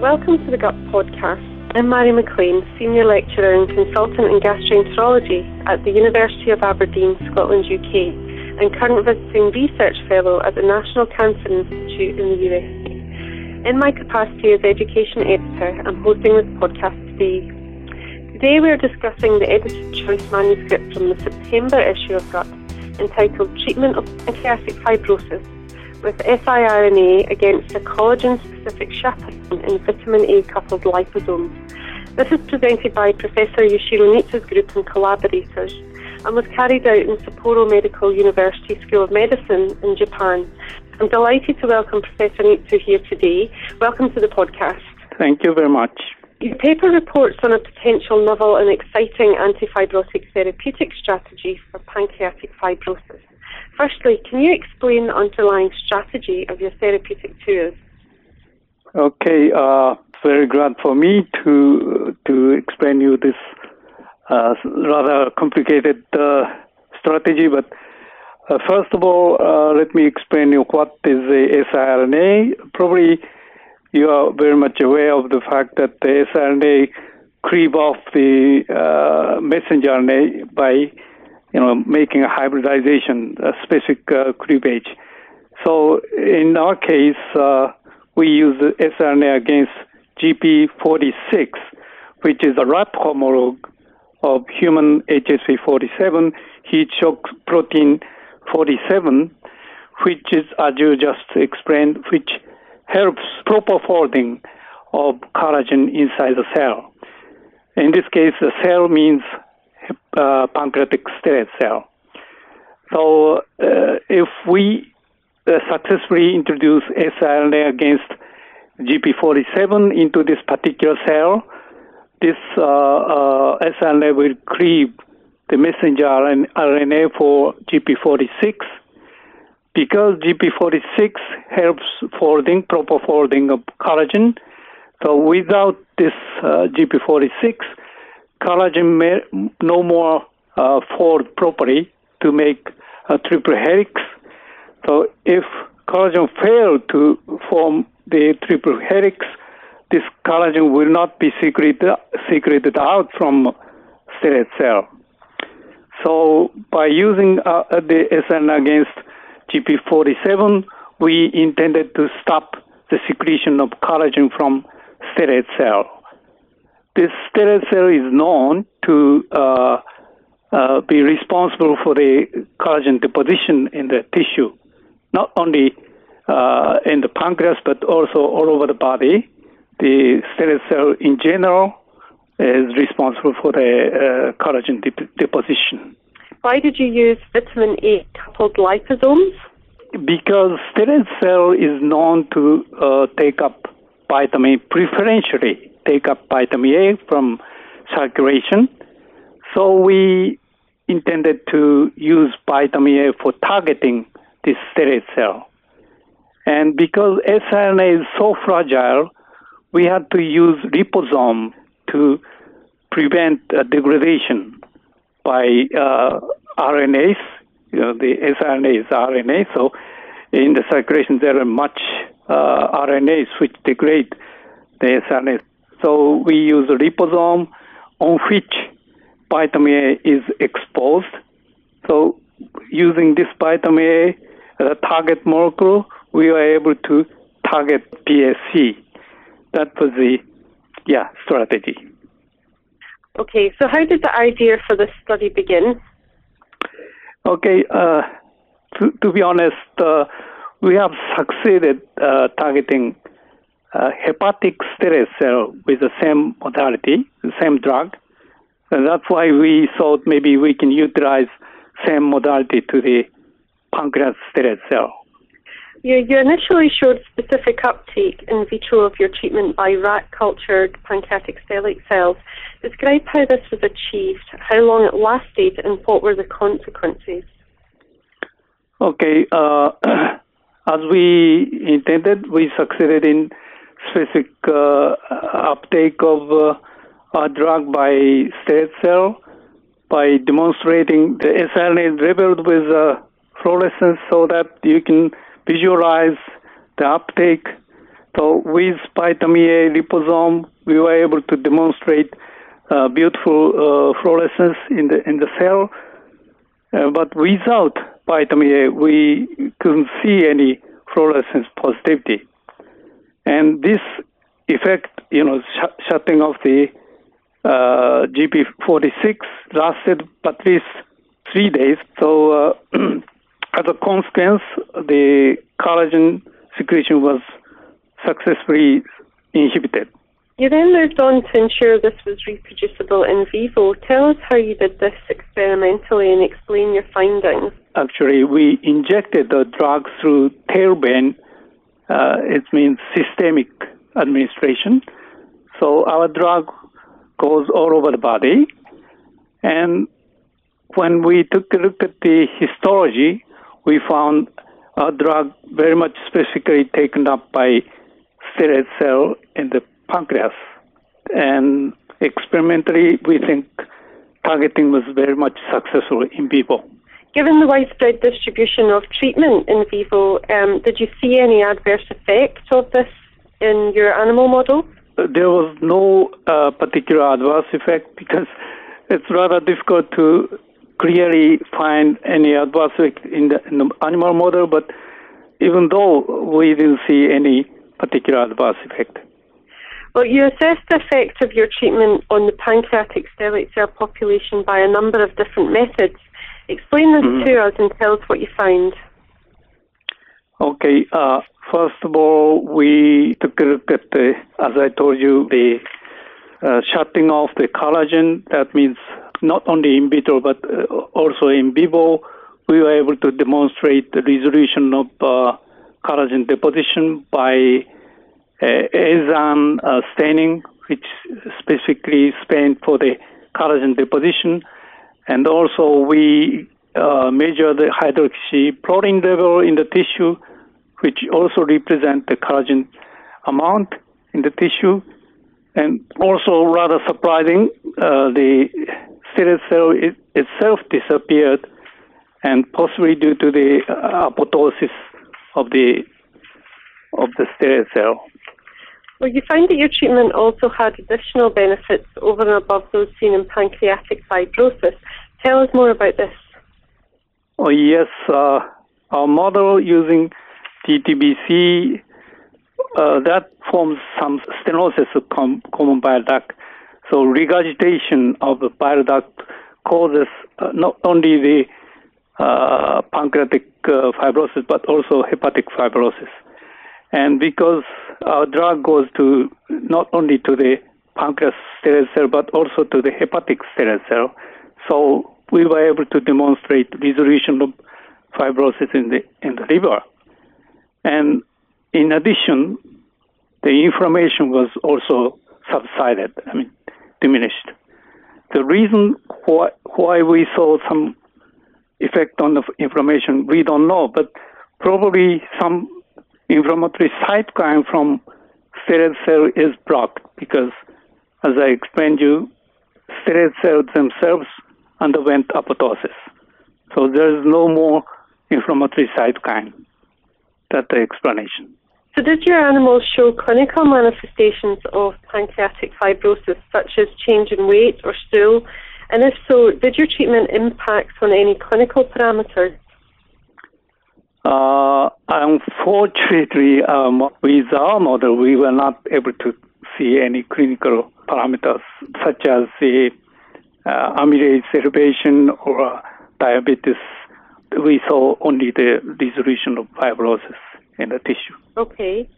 Welcome to the GUT podcast. I'm Mary McLean, Senior Lecturer and Consultant in Gastroenterology at the University of Aberdeen, Scotland, UK, and current visiting Research Fellow at the National Cancer Institute in the USA. In my capacity as Education Editor, I'm hosting this podcast today. Today we are discussing the edited choice manuscript from the September issue of GUT entitled Treatment of Pancreatic Fibrosis with siRNA against a collagen-specific chaperone in vitamin A coupled liposomes. This is presented by Professor Yoshiro Nitsu's group and collaborators and was carried out in Sapporo Medical University School of Medicine in Japan. I'm delighted to welcome Professor Nitsu here today. Welcome to the podcast. Thank you very much. Your paper reports on a potential novel and exciting antifibrotic therapeutic strategy for pancreatic fibrosis. Firstly, can you explain the underlying strategy of your therapeutic tours? Okay, uh, very glad for me to to explain you this uh, rather complicated uh, strategy. But uh, first of all, uh, let me explain you what is the siRNA. Probably you are very much aware of the fact that the sRNA cleave off the uh, messenger RNA by you know, making a hybridization, a specific uh, cleavage. So in our case, uh, we use sRNA against GP46, which is a rat homologue of human HSP47, heat shock protein 47, which is, as you just explained, which helps proper folding of collagen inside the cell. In this case, the cell means uh, pancreatic stellate cell. So uh, if we uh, successfully introduce siRNA against GP47 into this particular cell, this uh, uh, siRNA will cleave the messenger RNA for GP46 because GP46 helps folding, proper folding of collagen. So without this uh, GP46, collagen may no more uh, fold properly to make a triple helix. So if collagen failed to form the triple helix, this collagen will not be secreted, secreted out from stellate cell. So by using uh, the SN against GP47, we intended to stop the secretion of collagen from stellate cell. This stellate cell is known to uh, uh, be responsible for the collagen deposition in the tissue, not only uh, in the pancreas but also all over the body. The stellate cell in general is responsible for the uh, collagen de- deposition. Why did you use vitamin A coupled liposomes? Because stellate cell is known to uh, take up vitamin A preferentially take up vitamin A from circulation. So we intended to use vitamin A for targeting this stellate cell. And because siRNA is so fragile, we had to use liposome to prevent uh, degradation by uh, RNAs. You know, the siRNA is RNA, so in the circulation there are much uh, RNAs which degrade the siRNA. So we use a liposome on which vitamin A is exposed. So using this vitamin A as a target molecule, we are able to target PSC. That was the yeah strategy. Okay, so how did the idea for this study begin? Okay, uh, to, to be honest, uh, we have succeeded uh, targeting uh, hepatic stellate cell with the same modality, the same drug. And that's why we thought maybe we can utilize same modality to the pancreas stellate cell. You, you initially showed specific uptake in vitro of your treatment by rat cultured pancreatic stellate cells. Describe how this was achieved, how long it lasted, and what were the consequences. Okay, uh, as we intended, we succeeded in specific uh, uptake of uh, a drug by stellate cell by demonstrating the siRNA labeled with uh, fluorescence so that you can visualize the uptake, So with vitamin A liposome, we were able to demonstrate uh, beautiful uh, fluorescence in the in the cell, uh, but without vitamin A, we couldn't see any fluorescence positivity. And this effect, you know, sh- shutting off the uh, GP46 lasted at least three days. So, uh, as a consequence, the collagen secretion was successfully inhibited. You then moved on to ensure this was reproducible in vivo. Tell us how you did this experimentally and explain your findings. Actually, we injected the drug through tail vein. Uh, it means systemic administration. So our drug goes all over the body. And when we took a look at the histology, we found our drug very much specifically taken up by stellate cell in the pancreas. And experimentally, we think targeting was very much successful in vivo. Given the widespread distribution of treatment in vivo, um, did you see any adverse effects of this in your animal models? There was no uh, particular adverse effect because it's rather difficult to clearly find any adverse effect in the, in the animal model, but even though we didn't see any particular adverse effect. Well, you assessed the effect of your treatment on the pancreatic stellate cell population by a number of different methods. Explain this mm-hmm. to us and tell us what you found. Okay. Uh, first of all, we took a look at the, as I told you, the uh, shutting off the collagen. That means not only in vitro but uh, also in vivo. We were able to demonstrate the resolution of uh, collagen deposition by uh, uh, staining, which specifically stained for the collagen deposition. And also we uh, measure the hydroxyproline level in the tissue, which also represent the collagen amount in the tissue. And also rather surprising, uh, the stellate cell it, itself disappeared and possibly due to the uh, apoptosis of the of the stellate cell. Well, you found that your treatment also had additional benefits over and above those seen in pancreatic fibrosis. Tell us more about this. Oh, yes. Uh, our model using DTBC, uh, that forms some stenosis of com- common bile duct. So regurgitation of the bile duct causes uh, not only the uh, pancreatic uh, fibrosis, but also hepatic fibrosis. And because our drug goes to not only to the pancreas stellate cell, but also to the hepatic stellate cell, so we were able to demonstrate resolution of fibrosis in the in the liver. And in addition, the inflammation was also subsided. I mean, diminished. The reason why, why we saw some effect on the inflammation, we don't know, but probably some inflammatory cytokine from stellate cell is blocked because, as I explained to you, stellate cells themselves underwent apoptosis. So there is no more inflammatory cytokine. That's the explanation. So, did your animals show clinical manifestations of pancreatic fibrosis, such as change in weight or stool? And if so, did your treatment impact on any clinical parameters? Uh, unfortunately, um, with our model, we were not able to see any clinical parameters such as the uh, amylase elevation or diabetes. We saw only the resolution of fibrosis in the tissue. Okay.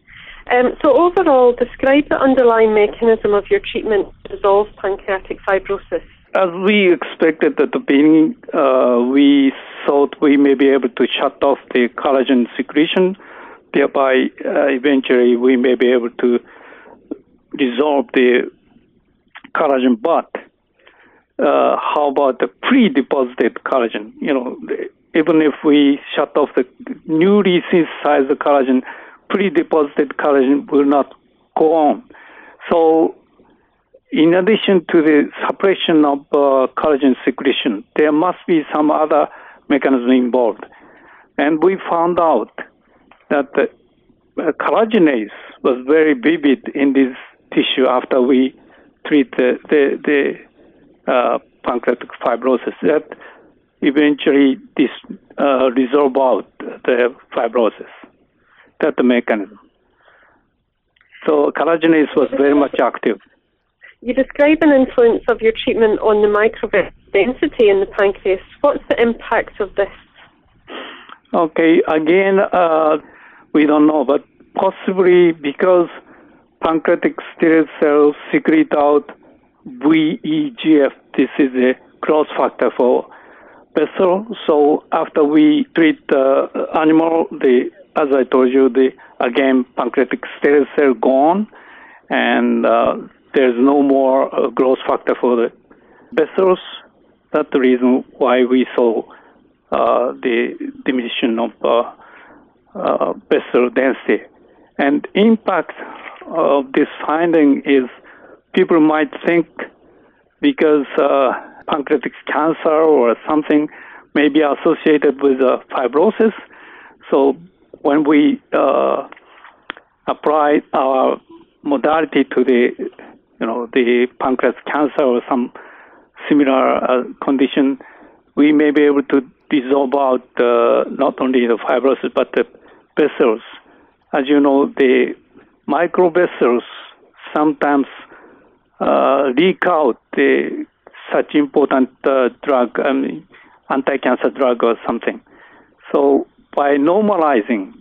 Um, so overall, describe the underlying mechanism of your treatment to resolve pancreatic fibrosis. As we expected at the beginning, uh, we thought we may be able to shut off the collagen secretion. Thereby, uh, eventually, we may be able to dissolve the collagen. But uh, how about the pre-deposited collagen? You know, even if we shut off the newly synthesized collagen, pre-deposited collagen will not go on. So in addition to the suppression of uh, collagen secretion, there must be some other mechanism involved. And we found out that the uh, collagenase, was very vivid in this tissue after we treat the the, the uh, pancreatic fibrosis. That eventually this uh, resolve out the fibrosis. That's the mechanism. So collagenase was very much active. You describe an influence of your treatment on the microvessel density in the pancreas. What's the impact of this? Okay, again, uh, we don't know, but possibly because pancreatic stellate cells secrete out VEGF. This is a growth factor for vessel. So after we treat the animal, the as I told you, the again pancreatic stellate cell gone, and uh, there's no more uh, growth factor for the vessels. That's the reason why we saw uh, the diminution of uh, uh, vessel density. And impact of this finding is people might think because uh, pancreatic cancer or something may be associated with uh, fibrosis. So when we uh, apply our modality to the, you know, the pancreas cancer or some similar uh, condition, we may be able to dissolve out not only the fibrosis but the vessels. As you know, the microvessels sometimes uh, leak out the such important uh, drug, mean, anti-cancer drug or something. So by normalizing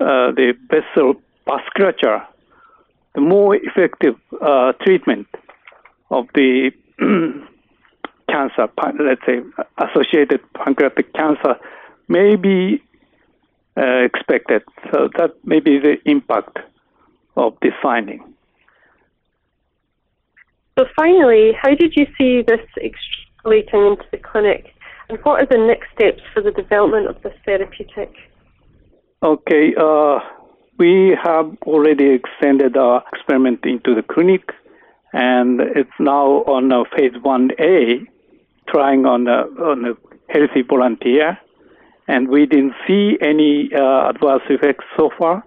uh, the vessel vasculature, the more effective uh, treatment of the cancer, let's say associated pancreatic cancer, may be uh, expected. So that may be the impact of this finding. So finally, how did you see this extrapolating into the clinic, and what are the next steps for the development of this therapeutic? Okay, uh, we have already extended our experiment into the clinic, and it's now on a phase 1A, trying on a, on a healthy volunteer, and we didn't see any uh, adverse effects so far.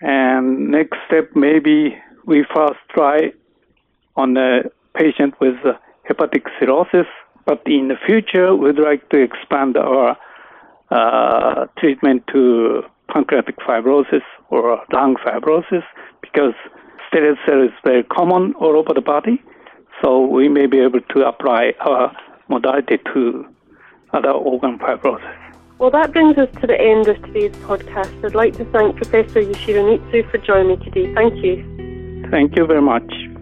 And next step, maybe we first try on a patient with hepatic cirrhosis, but in the future, we'd like to expand our uh, treatment to pancreatic fibrosis or lung fibrosis because stellate cell is very common all over the body. So we may be able to apply our modality to other organ fibrosis. Well, that brings us to the end of today's podcast. I'd like to thank Professor Yoshiro for joining me today. Thank you. Thank you very much.